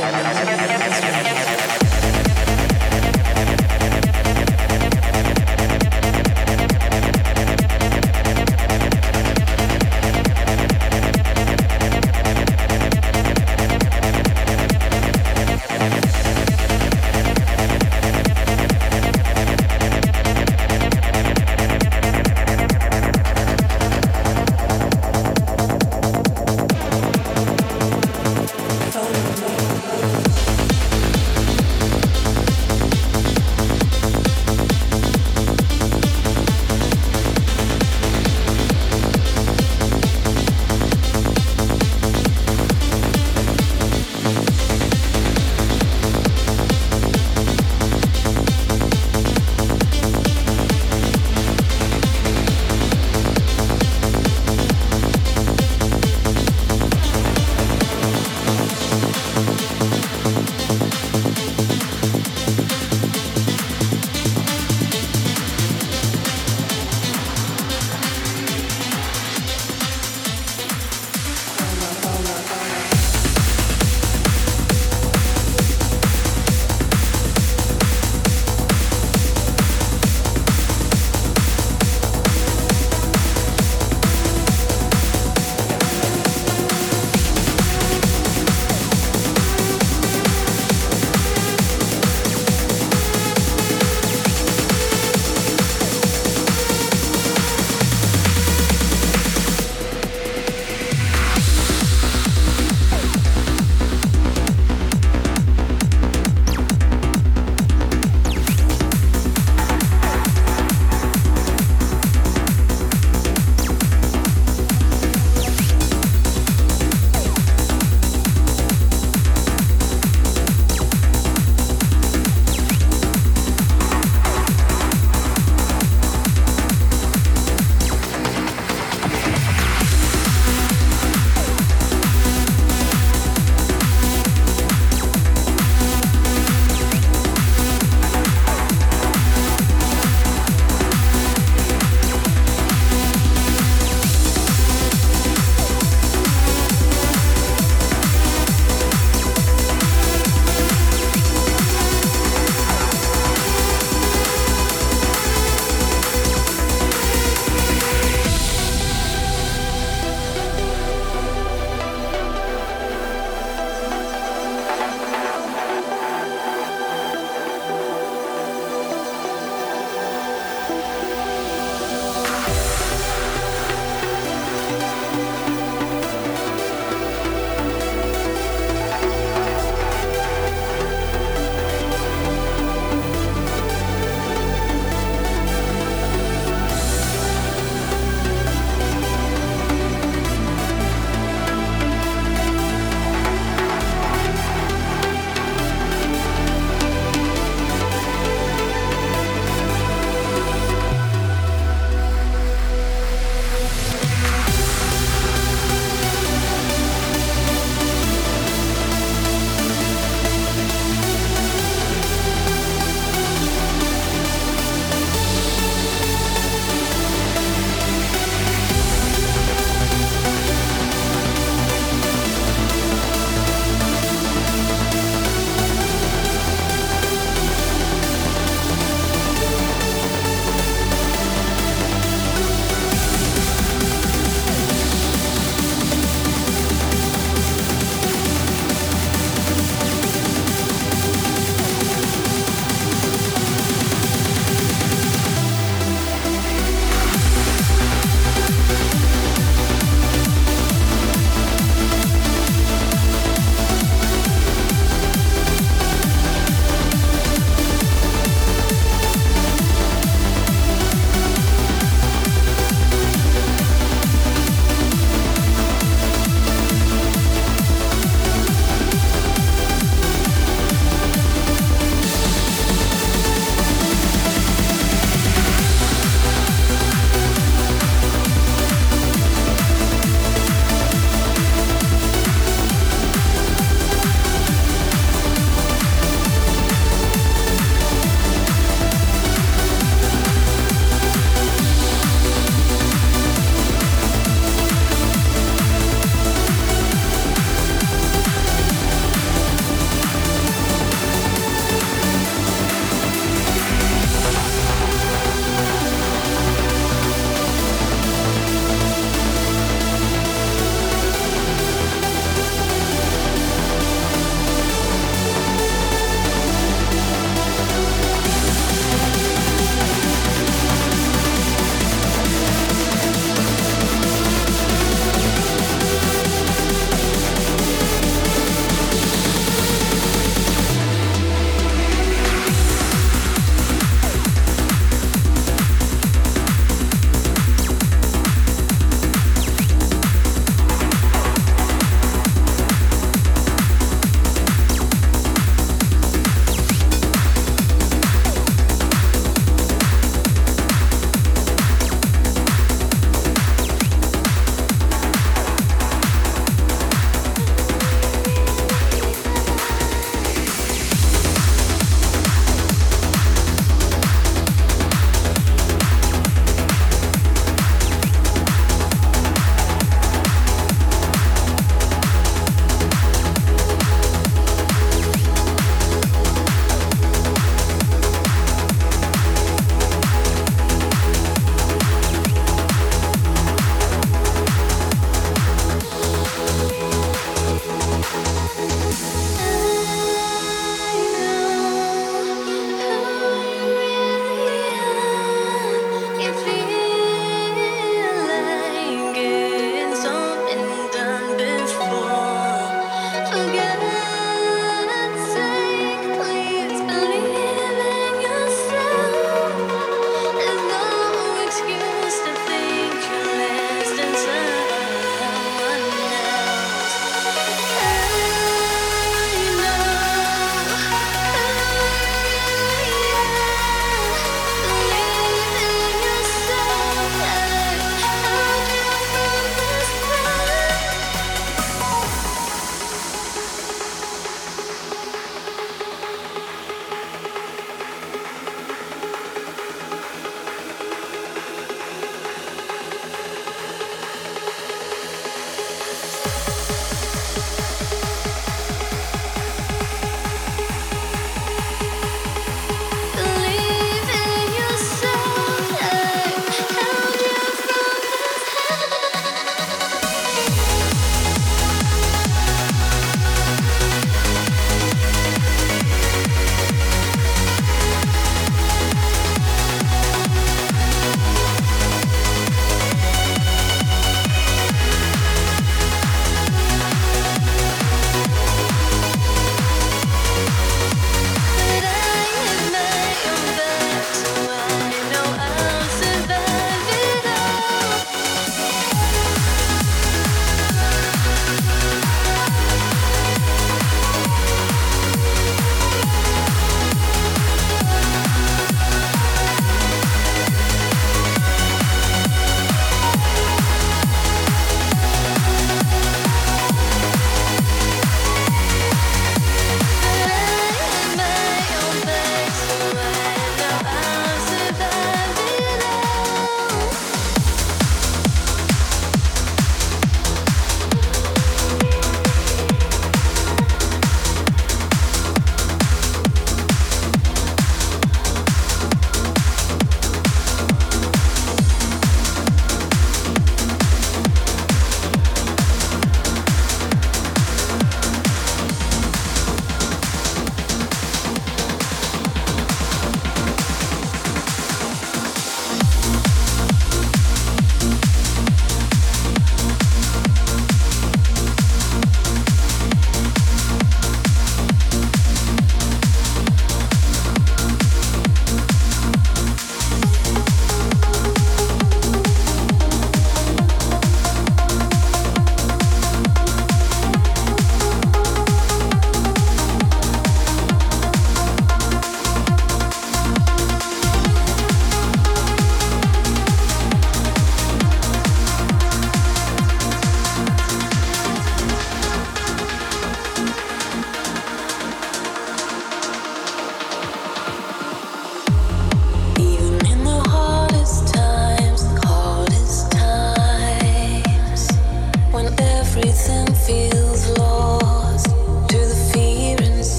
canciones.